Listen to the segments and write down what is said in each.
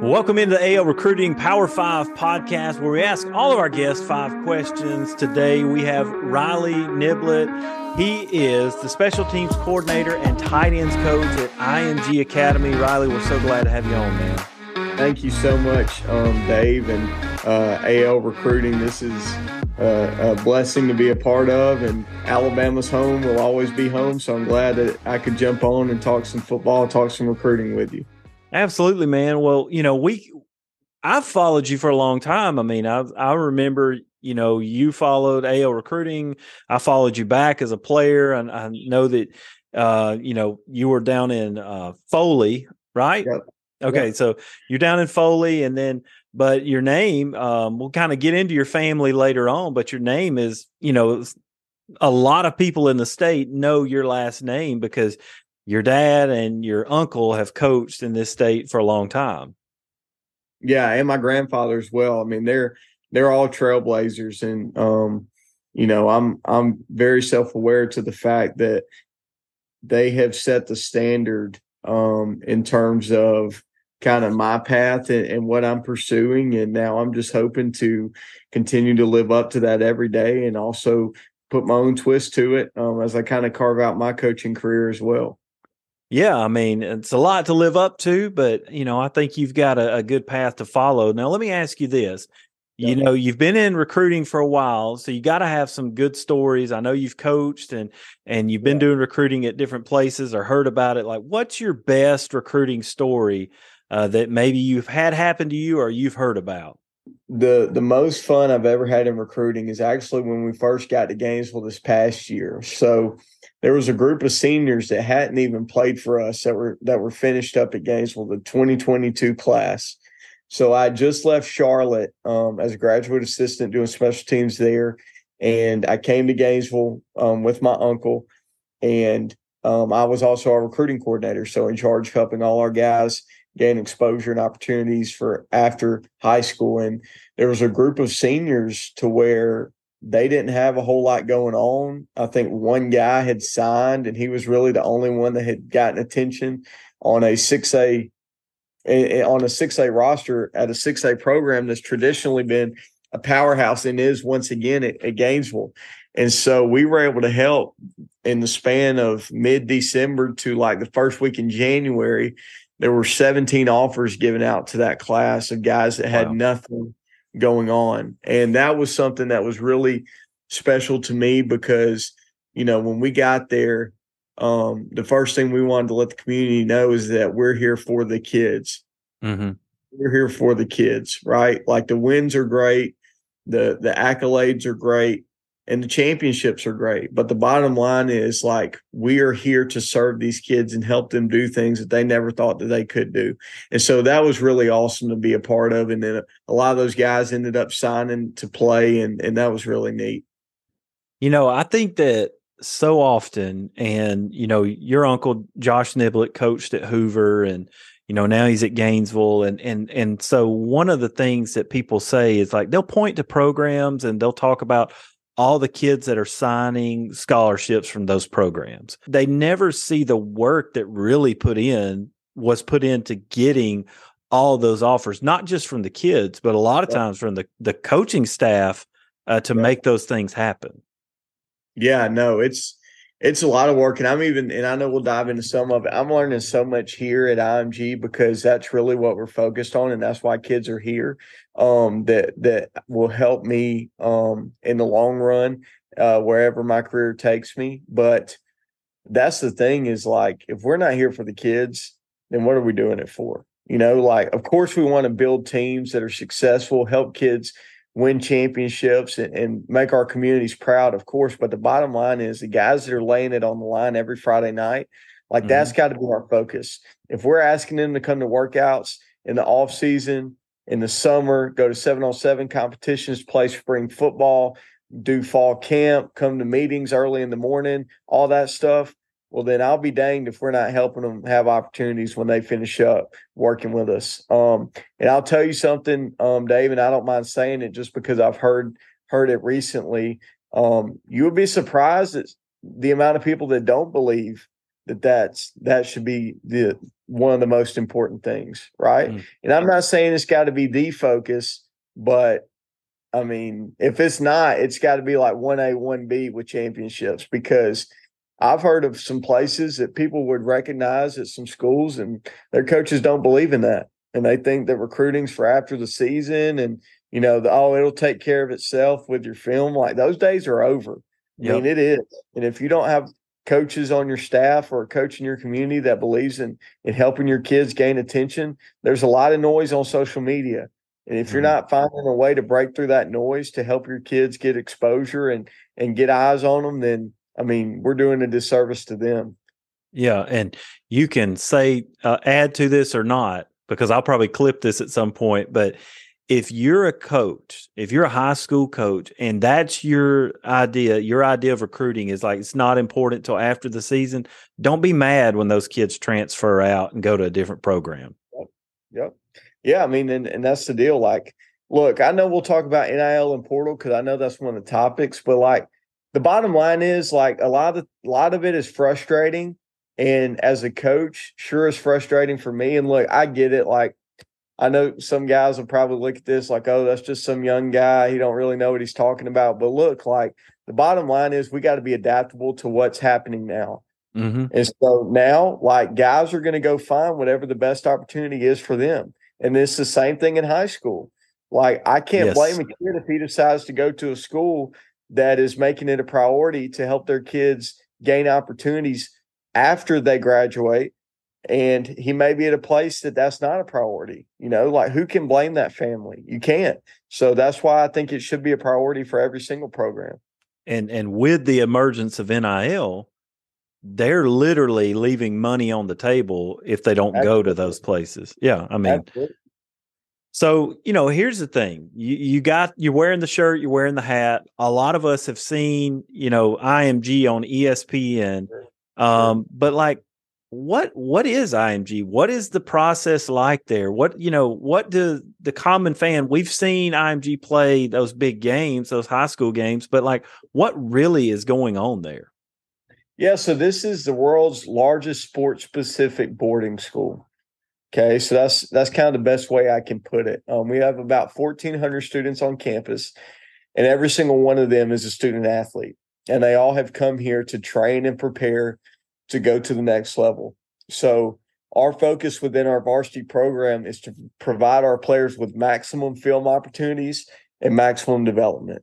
Welcome into the AL Recruiting Power Five podcast, where we ask all of our guests five questions. Today we have Riley Niblett. He is the special teams coordinator and tight ends coach at IMG Academy. Riley, we're so glad to have you on, man. Thank you so much, um, Dave, and uh, AL Recruiting. This is uh, a blessing to be a part of, and Alabama's home will always be home. So I'm glad that I could jump on and talk some football, talk some recruiting with you. Absolutely, man. Well, you know, we I've followed you for a long time. I mean, I I remember, you know, you followed AL recruiting. I followed you back as a player, and I know that uh, you know, you were down in uh Foley, right? Yep. Okay, yep. so you're down in Foley, and then but your name, um, we'll kind of get into your family later on, but your name is, you know, a lot of people in the state know your last name because your dad and your uncle have coached in this state for a long time. Yeah, and my grandfather as well. I mean, they're they're all trailblazers, and um, you know, I'm I'm very self aware to the fact that they have set the standard um, in terms of kind of my path and, and, what I'm pursuing. And now I'm just hoping to continue to live up to that every day and also put my own twist to it um, as I kind of carve out my coaching career as well. Yeah, I mean, it's a lot to live up to, but you know, I think you've got a, a good path to follow. Now, let me ask you this. You know, you've been in recruiting for a while, so you got to have some good stories. I know you've coached and and you've been yeah. doing recruiting at different places or heard about it. Like, what's your best recruiting story uh, that maybe you've had happen to you or you've heard about? The the most fun I've ever had in recruiting is actually when we first got to Gainesville this past year. So there was a group of seniors that hadn't even played for us that were that were finished up at Gainesville, the 2022 class. So I just left Charlotte um, as a graduate assistant doing special teams there, and I came to Gainesville um, with my uncle, and um, I was also our recruiting coordinator, so in charge of helping all our guys gain exposure and opportunities for after high school. And there was a group of seniors to where they didn't have a whole lot going on. I think one guy had signed, and he was really the only one that had gotten attention on a six A on a six A roster at a six A program that's traditionally been a powerhouse and is once again at, at Gainesville. And so we were able to help in the span of mid December to like the first week in January. There were 17 offers given out to that class of guys that had wow. nothing going on. And that was something that was really special to me because, you know, when we got there, um, the first thing we wanted to let the community know is that we're here for the kids. Mm-hmm. We're here for the kids, right? Like the wins are great, the the accolades are great, and the championships are great. But the bottom line is like we are here to serve these kids and help them do things that they never thought that they could do. And so that was really awesome to be a part of. And then a lot of those guys ended up signing to play and, and that was really neat. You know, I think that so often, and you know, your uncle Josh Niblett coached at Hoover and you know now he's at Gainesville and and and so one of the things that people say is like they'll point to programs and they'll talk about all the kids that are signing scholarships from those programs. They never see the work that really put in was put into getting all those offers, not just from the kids, but a lot of times from the, the coaching staff uh, to make those things happen. Yeah, no, it's it's a lot of work and i'm even and i know we'll dive into some of it. I'm learning so much here at img because that's really what we're focused on and that's why kids are here um, that that will help me um, in the long run uh, wherever my career takes me. But that's the thing is like if we're not here for the kids then what are we doing it for? You know like of course we want to build teams that are successful help kids win championships and, and, make our communities proud, of course. But the bottom line is the guys that are laying it on the line every Friday night, like mm-hmm. that's got to be our focus. If we're asking them to come to workouts in the off season, in the summer, go to seven on seven competitions, play spring football, do fall camp, come to meetings early in the morning, all that stuff well then I'll be danged if we're not helping them have opportunities when they finish up working with us. Um, and I'll tell you something, um, Dave, and I don't mind saying it just because I've heard heard it recently. Um, you would be surprised at the amount of people that don't believe that that's that should be the one of the most important things, right? Mm. And I'm not saying it's got to be the focus, but I mean, if it's not, it's got to be like 1A, 1B with championships because I've heard of some places that people would recognize at some schools and their coaches don't believe in that. And they think that recruiting's for after the season and, you know, the, oh, it'll take care of itself with your film. Like those days are over. Yep. I mean, it is. And if you don't have coaches on your staff or a coach in your community that believes in, in helping your kids gain attention, there's a lot of noise on social media. And if you're mm-hmm. not finding a way to break through that noise to help your kids get exposure and and get eyes on them, then I mean, we're doing a disservice to them. Yeah, and you can say uh, add to this or not because I'll probably clip this at some point, but if you're a coach, if you're a high school coach and that's your idea, your idea of recruiting is like it's not important till after the season, don't be mad when those kids transfer out and go to a different program. Yep. yep. Yeah, I mean, and, and that's the deal. Like, look, I know we'll talk about NIL and portal because I know that's one of the topics, but like the bottom line is like a lot of the, a lot of it is frustrating. And as a coach, sure is frustrating for me. And look, I get it. Like I know some guys will probably look at this like, oh, that's just some young guy. He don't really know what he's talking about. But look, like the bottom line is we got to be adaptable to what's happening now. Mm-hmm. And so now, like guys are going to go find whatever the best opportunity is for them. And it's the same thing in high school. Like I can't yes. blame a kid if he decides to go to a school that is making it a priority to help their kids gain opportunities after they graduate and he may be at a place that that's not a priority you know like who can blame that family you can't so that's why i think it should be a priority for every single program and and with the emergence of nil they're literally leaving money on the table if they don't Absolutely. go to those places. Yeah, I mean, Absolutely. So you know, here's the thing: you you got you're wearing the shirt, you're wearing the hat. A lot of us have seen you know IMG on ESPN, um, but like, what what is IMG? What is the process like there? What you know, what do the common fan? We've seen IMG play those big games, those high school games, but like, what really is going on there? Yeah, so this is the world's largest sports specific boarding school. Okay, so that's that's kind of the best way I can put it. Um, we have about fourteen hundred students on campus, and every single one of them is a student athlete, and they all have come here to train and prepare to go to the next level. So our focus within our varsity program is to provide our players with maximum film opportunities and maximum development.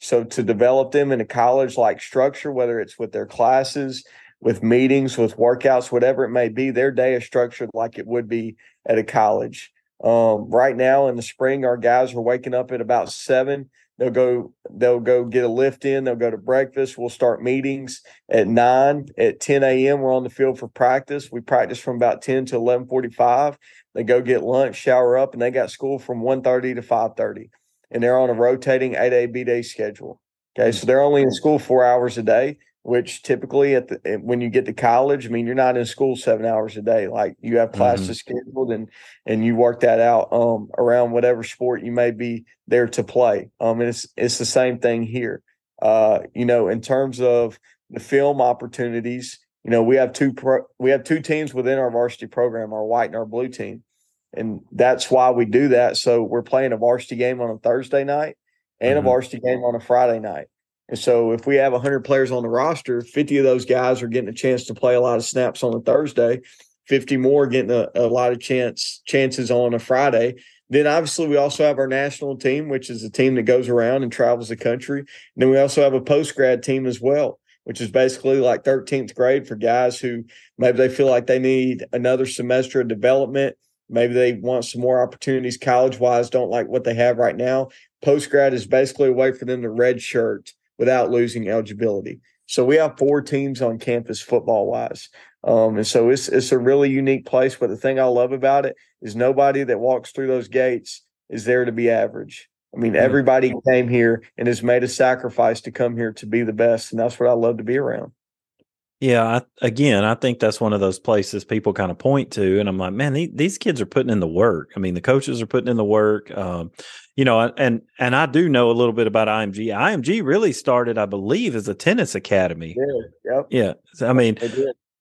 So to develop them in a college like structure, whether it's with their classes, with meetings, with workouts, whatever it may be, their day is structured like it would be at a college. Um, right now in the spring, our guys are waking up at about seven. They'll go, they'll go get a lift in, they'll go to breakfast. We'll start meetings at nine. At 10 a.m. We're on the field for practice. We practice from about 10 to 1145. They go get lunch, shower up, and they got school from 1:30 to 5:30 and they're on a rotating 8A B day schedule. Okay, so they're only in school four hours a day, which typically at the when you get to college, I mean, you're not in school seven hours a day. Like you have classes mm-hmm. scheduled and and you work that out um, around whatever sport you may be there to play. Um, and it's it's the same thing here. Uh, you know, in terms of the film opportunities, you know, we have two pro, we have two teams within our varsity program, our white and our blue team and that's why we do that. So we're playing a varsity game on a Thursday night and mm-hmm. a varsity game on a Friday night. And so if we have 100 players on the roster, 50 of those guys are getting a chance to play a lot of snaps on a Thursday, 50 more getting a, a lot of chance chances on a Friday. Then obviously we also have our national team, which is a team that goes around and travels the country. And then we also have a post grad team as well, which is basically like 13th grade for guys who maybe they feel like they need another semester of development Maybe they want some more opportunities college wise, don't like what they have right now. Post grad is basically a way for them to red shirt without losing eligibility. So we have four teams on campus football wise. Um, and so it's it's a really unique place. But the thing I love about it is nobody that walks through those gates is there to be average. I mean, mm-hmm. everybody came here and has made a sacrifice to come here to be the best, and that's what I love to be around. Yeah, I, again, I think that's one of those places people kind of point to, and I'm like, man, these, these kids are putting in the work. I mean, the coaches are putting in the work. Um, you know, and and I do know a little bit about IMG. IMG really started, I believe, as a tennis academy. Yeah, yep. yeah. I mean,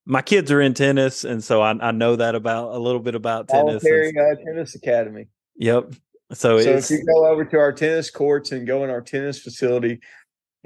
my kids are in tennis, and so I, I know that about a little bit about tennis. Bollettieri uh, Tennis Academy. Yep. So, so if you go over to our tennis courts and go in our tennis facility,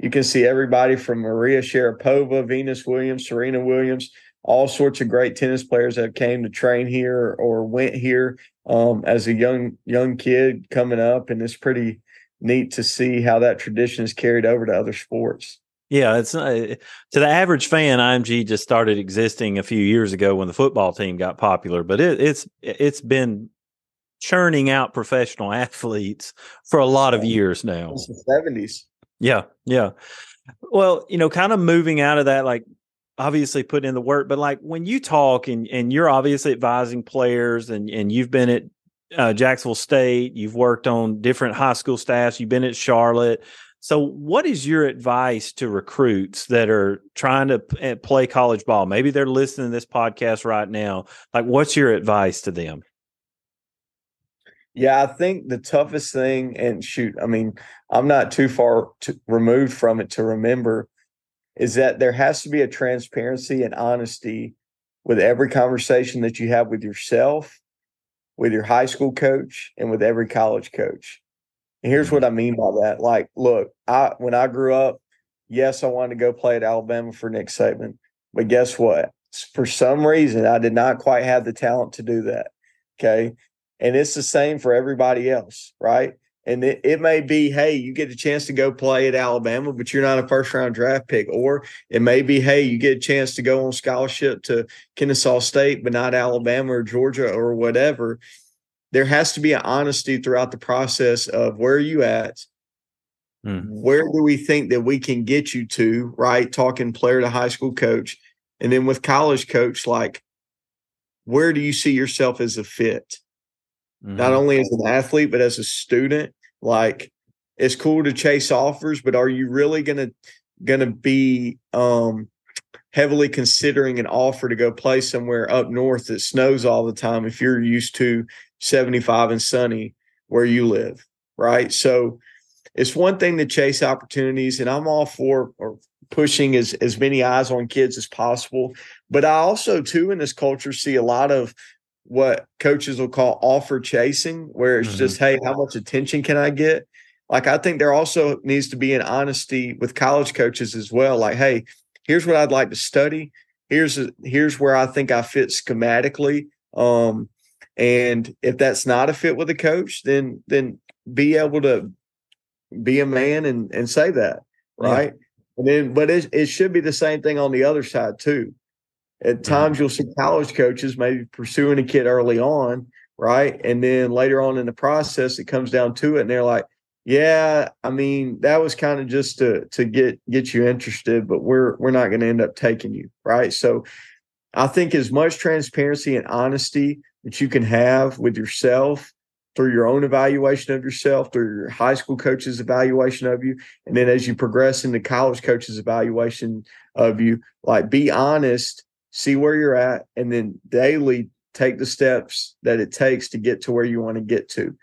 you can see everybody from Maria Sharapova, Venus Williams, Serena Williams, all sorts of great tennis players that came to train here or went here um, as a young young kid coming up, and it's pretty neat to see how that tradition is carried over to other sports. Yeah, it's uh, to the average fan. IMG just started existing a few years ago when the football team got popular, but it, it's it's been churning out professional athletes for a lot of years now. Seventies. Yeah, yeah. Well, you know, kind of moving out of that, like obviously putting in the work, but like when you talk and and you're obviously advising players, and and you've been at uh, Jacksonville State, you've worked on different high school staffs, you've been at Charlotte. So, what is your advice to recruits that are trying to p- eh, play college ball? Maybe they're listening to this podcast right now. Like, what's your advice to them? Yeah, I think the toughest thing, and shoot, I mean, I'm not too far to, removed from it to remember, is that there has to be a transparency and honesty with every conversation that you have with yourself, with your high school coach, and with every college coach. And here's mm-hmm. what I mean by that. Like, look, I when I grew up, yes, I wanted to go play at Alabama for Nick Saban, but guess what? For some reason, I did not quite have the talent to do that. Okay. And it's the same for everybody else, right? And it, it may be, hey, you get a chance to go play at Alabama, but you're not a first round draft pick. Or it may be, hey, you get a chance to go on scholarship to Kennesaw State, but not Alabama or Georgia or whatever. There has to be an honesty throughout the process of where are you at? Mm-hmm. Where do we think that we can get you to, right? Talking player to high school coach. And then with college coach, like, where do you see yourself as a fit? Mm-hmm. not only as an athlete but as a student. Like it's cool to chase offers, but are you really gonna gonna be um heavily considering an offer to go play somewhere up north that snows all the time if you're used to 75 and sunny where you live, right? So it's one thing to chase opportunities, and I'm all for or pushing as as many eyes on kids as possible. But I also too in this culture see a lot of what coaches will call offer chasing, where it's mm-hmm. just, hey, how much attention can I get? Like, I think there also needs to be an honesty with college coaches as well. Like, hey, here's what I'd like to study. Here's a, here's where I think I fit schematically. Um, and if that's not a fit with a coach, then then be able to be a man and and say that, right? Yeah. And then, but it, it should be the same thing on the other side too. At times, you'll see college coaches maybe pursuing a kid early on, right? And then later on in the process, it comes down to it, and they're like, "Yeah, I mean, that was kind of just to to get get you interested, but we're we're not going to end up taking you, right?" So, I think as much transparency and honesty that you can have with yourself through your own evaluation of yourself, through your high school coach's evaluation of you, and then as you progress into college coach's evaluation of you, like be honest see where you're at, and then daily take the steps that it takes to get to where you want to get to.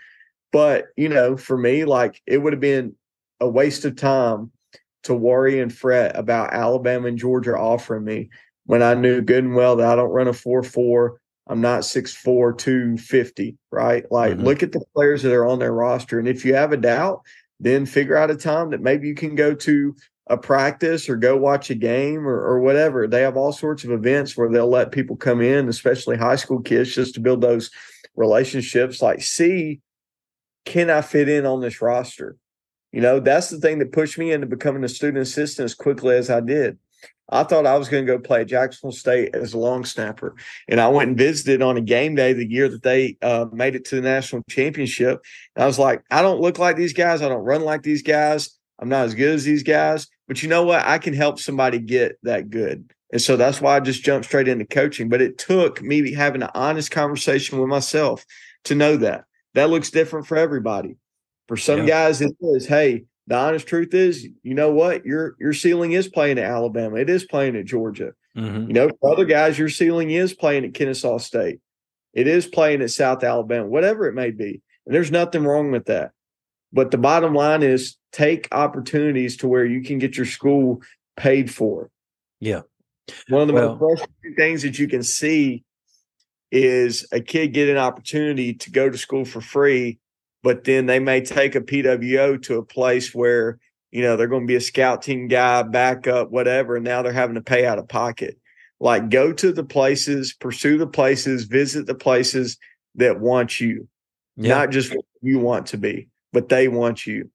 But, you know, for me, like it would have been a waste of time to worry and fret about Alabama and Georgia offering me when I knew good and well that I don't run a 4 4. I'm not 6'4, 250, right? Like, mm-hmm. look at the players that are on their roster. And if you have a doubt, then figure out a time that maybe you can go to a practice or go watch a game or, or whatever. They have all sorts of events where they'll let people come in, especially high school kids, just to build those relationships. Like, see, can I fit in on this roster? You know, that's the thing that pushed me into becoming a student assistant as quickly as I did. I thought I was going to go play at Jacksonville State as a long snapper. And I went and visited on a game day the year that they uh, made it to the national championship. And I was like, I don't look like these guys. I don't run like these guys. I'm not as good as these guys. But you know what? I can help somebody get that good. And so that's why I just jumped straight into coaching. But it took me having an honest conversation with myself to know that. That looks different for everybody. For some yeah. guys, it is, hey, the honest truth is, you know what? Your your ceiling is playing at Alabama. It is playing at Georgia. Mm-hmm. You know, for other guys, your ceiling is playing at Kennesaw State. It is playing at South Alabama, whatever it may be. And there's nothing wrong with that. But the bottom line is take opportunities to where you can get your school paid for. Yeah. One of the well, most frustrating things that you can see is a kid get an opportunity to go to school for free, but then they may take a PWO to a place where, you know, they're going to be a scout team guy, backup, whatever, and now they're having to pay out of pocket. Like go to the places, pursue the places, visit the places that want you, yeah. not just what you want to be, but they want you.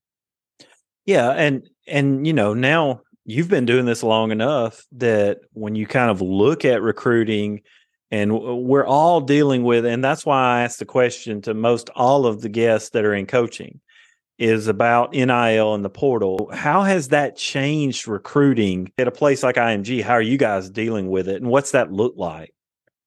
Yeah, and and you know, now you've been doing this long enough that when you kind of look at recruiting and we're all dealing with and that's why I asked the question to most all of the guests that are in coaching is about NIL and the portal. How has that changed recruiting at a place like IMG? How are you guys dealing with it and what's that look like?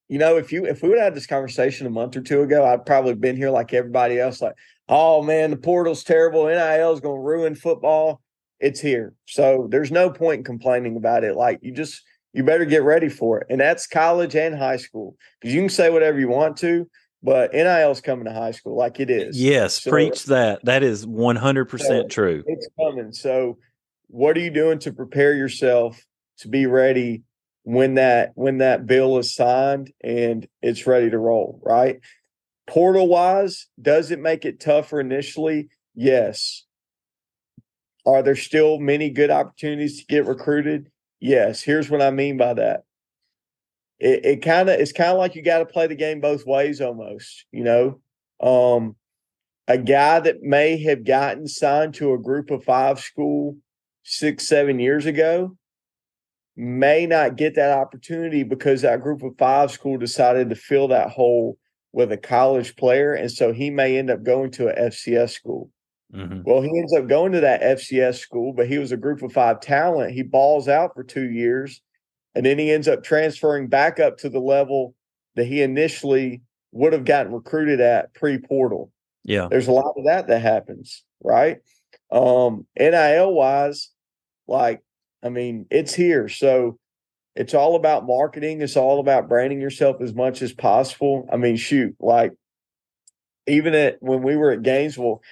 You know, if you if we would have had this conversation a month or two ago, I'd probably been here like everybody else, like, oh man, the portal's terrible. NIL is going to ruin football. It's here. So there's no point in complaining about it. Like you just you better get ready for it. And that's college and high school. Because you can say whatever you want to, but NIL is coming to high school like it is. Yes, so, preach that. That is 100% so true. It's coming. So what are you doing to prepare yourself to be ready when that when that bill is signed and it's ready to roll, right? Portal wise, does it make it tougher initially? Yes. Are there still many good opportunities to get recruited? Yes. Here's what I mean by that. It, it kind of it's kind of like you got to play the game both ways almost, you know. Um a guy that may have gotten signed to a group of five school six, seven years ago may not get that opportunity because that group of five school decided to fill that hole with a college player, and so he may end up going to a FCS school. Mm-hmm. Well, he ends up going to that FCS school, but he was a group of five talent. He balls out for two years, and then he ends up transferring back up to the level that he initially would have gotten recruited at pre portal. Yeah. There's a lot of that that happens, right? Um, NIL wise, like, I mean, it's here. So it's all about marketing. It's all about branding yourself as much as possible. I mean, shoot, like even at when we were at Gainesville,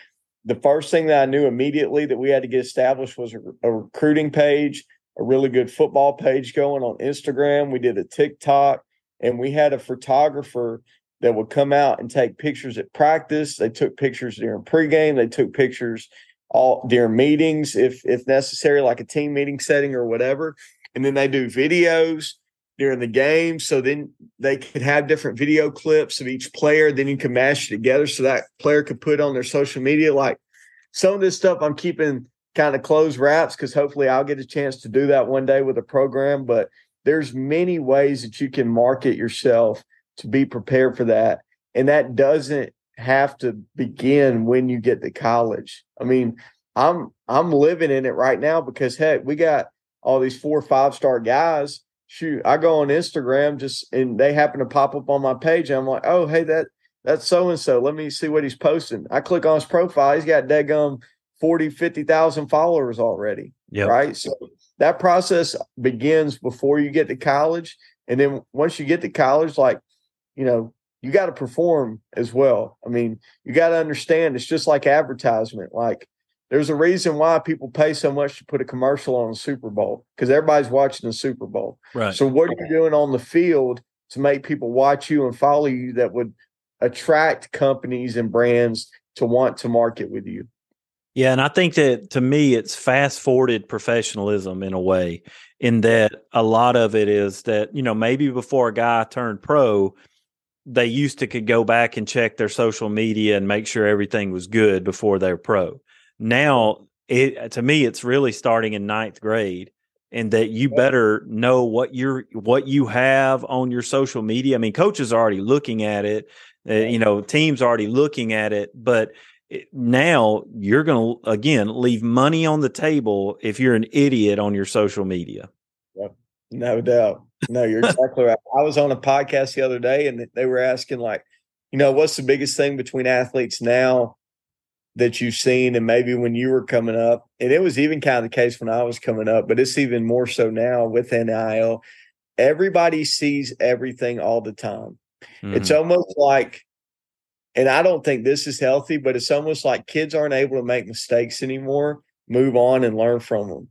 the first thing that I knew immediately that we had to get established was a, a recruiting page, a really good football page going on Instagram. We did a TikTok, and we had a photographer that would come out and take pictures at practice. They took pictures during pregame. They took pictures all during meetings, if if necessary, like a team meeting setting or whatever and then they do videos during the game. So then they could have different video clips of each player. Then you can mash it together so that player could put on their social media. Like some of this stuff, I'm keeping kind of closed wraps because hopefully I'll get a chance to do that one day with a program. But there's many ways that you can market yourself to be prepared for that. And that doesn't have to begin when you get to college. I mean, I'm I'm living in it right now because heck, we got all these four or five star guys. Shoot, I go on Instagram just and they happen to pop up on my page. And I'm like, oh, hey, that that's so and so. Let me see what he's posting. I click on his profile. He's got daggum 40, 50,000 followers already. Yeah. Right. So that process begins before you get to college. And then once you get to college, like, you know, you got to perform as well. I mean, you got to understand it's just like advertisement. Like, there's a reason why people pay so much to put a commercial on the Super Bowl because everybody's watching the Super Bowl. Right. So what are you doing on the field to make people watch you and follow you that would attract companies and brands to want to market with you? Yeah, and I think that to me it's fast forwarded professionalism in a way in that a lot of it is that, you know, maybe before a guy turned pro, they used to could go back and check their social media and make sure everything was good before they were pro now it to me it's really starting in ninth grade and that you better know what you're what you have on your social media. I mean coaches are already looking at it uh, you know teams already looking at it but it, now you're going to again leave money on the table if you're an idiot on your social media. Yep. no doubt. No you're exactly right. I was on a podcast the other day and they were asking like you know what's the biggest thing between athletes now that you've seen and maybe when you were coming up and it was even kind of the case when i was coming up but it's even more so now with nil everybody sees everything all the time mm-hmm. it's almost like and i don't think this is healthy but it's almost like kids aren't able to make mistakes anymore move on and learn from them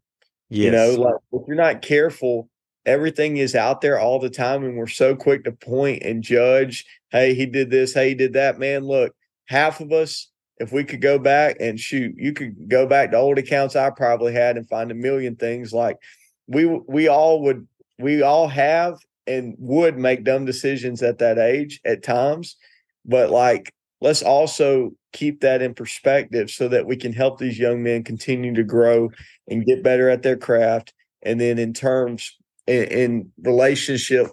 yes. you know like if you're not careful everything is out there all the time and we're so quick to point and judge hey he did this hey he did that man look half of us if we could go back and shoot you could go back to old accounts i probably had and find a million things like we we all would we all have and would make dumb decisions at that age at times but like let's also keep that in perspective so that we can help these young men continue to grow and get better at their craft and then in terms in, in relationship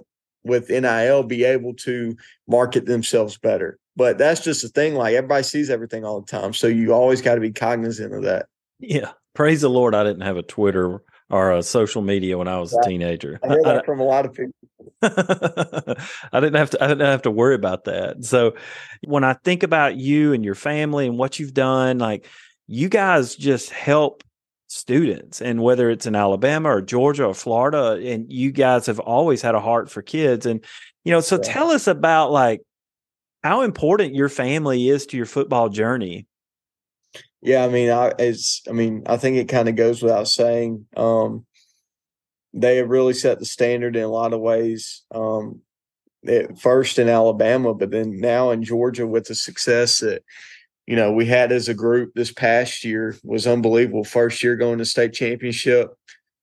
with NIL be able to market themselves better. But that's just a thing. Like everybody sees everything all the time, so you always got to be cognizant of that. Yeah, praise the Lord. I didn't have a Twitter or a social media when I was a teenager. I hear that I, from a lot of people. I didn't have to. I didn't have to worry about that. So when I think about you and your family and what you've done, like you guys just help students and whether it's in Alabama or Georgia or Florida and you guys have always had a heart for kids and you know so yeah. tell us about like how important your family is to your football journey yeah i mean i it's i mean i think it kind of goes without saying um they have really set the standard in a lot of ways um at first in alabama but then now in georgia with the success that you know, we had as a group this past year was unbelievable. First year going to state championship,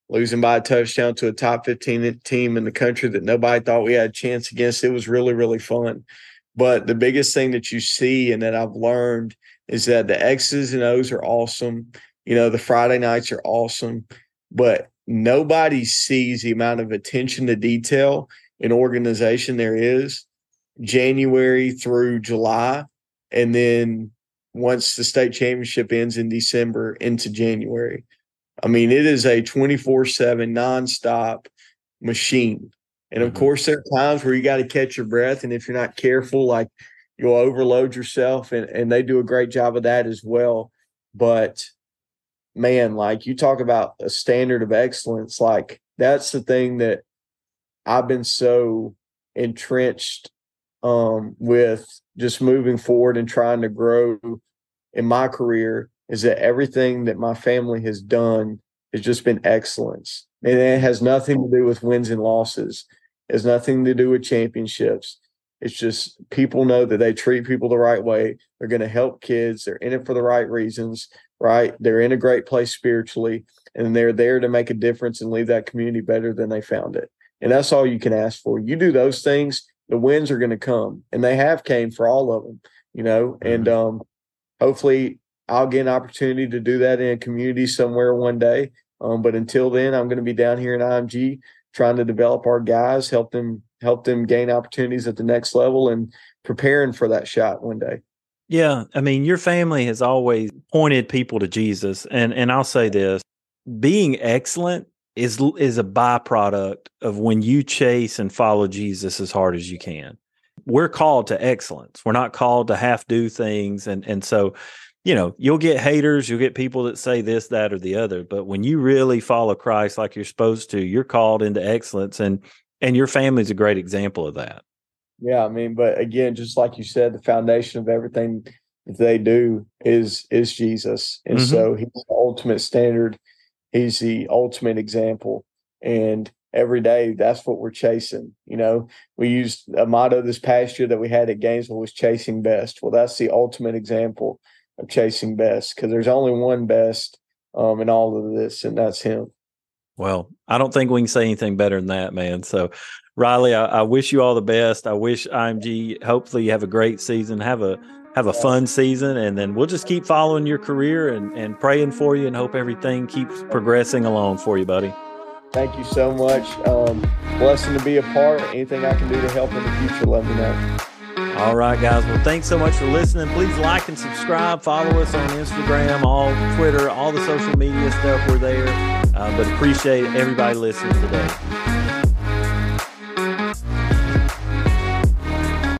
losing by a touchdown to a top 15 team in the country that nobody thought we had a chance against. It was really, really fun. But the biggest thing that you see and that I've learned is that the X's and O's are awesome. You know, the Friday nights are awesome, but nobody sees the amount of attention to detail in organization there is January through July. And then once the state championship ends in December into January. I mean, it is a 24 7 nonstop machine. And of mm-hmm. course, there are times where you got to catch your breath. And if you're not careful, like you'll overload yourself. And, and they do a great job of that as well. But man, like you talk about a standard of excellence, like that's the thing that I've been so entrenched um, with just moving forward and trying to grow in my career is that everything that my family has done has just been excellence. And it has nothing to do with wins and losses. It has nothing to do with championships. It's just people know that they treat people the right way. They're going to help kids. They're in it for the right reasons, right? They're in a great place spiritually, and they're there to make a difference and leave that community better than they found it. And that's all you can ask for. You do those things, the wins are going to come, and they have came for all of them, you know. Mm-hmm. And um, hopefully, I'll get an opportunity to do that in a community somewhere one day. Um, but until then, I'm going to be down here in IMG trying to develop our guys, help them help them gain opportunities at the next level, and preparing for that shot one day. Yeah, I mean, your family has always pointed people to Jesus, and and I'll say this: being excellent is is a byproduct of when you chase and follow Jesus as hard as you can. We're called to excellence. We're not called to half do things and and so you know, you'll get haters, you'll get people that say this that or the other, but when you really follow Christ like you're supposed to, you're called into excellence and and your family's a great example of that. Yeah, I mean, but again, just like you said, the foundation of everything that they do is is Jesus. And mm-hmm. so he's the ultimate standard he's the ultimate example. And every day, that's what we're chasing. You know, we used a motto this past year that we had at Gainesville was chasing best. Well, that's the ultimate example of chasing best because there's only one best um, in all of this, and that's him. Well, I don't think we can say anything better than that, man. So, Riley, I, I wish you all the best. I wish IMG. Hopefully, you have a great season. Have a have a fun season and then we'll just keep following your career and, and praying for you and hope everything keeps progressing along for you buddy thank you so much um, blessing to be a part anything i can do to help in the future let me know all right guys. Well thanks so much for listening. Please like and subscribe. Follow us on instagram all twitter all the social media stuff. We're there. Uh, but appreciate everybody listening today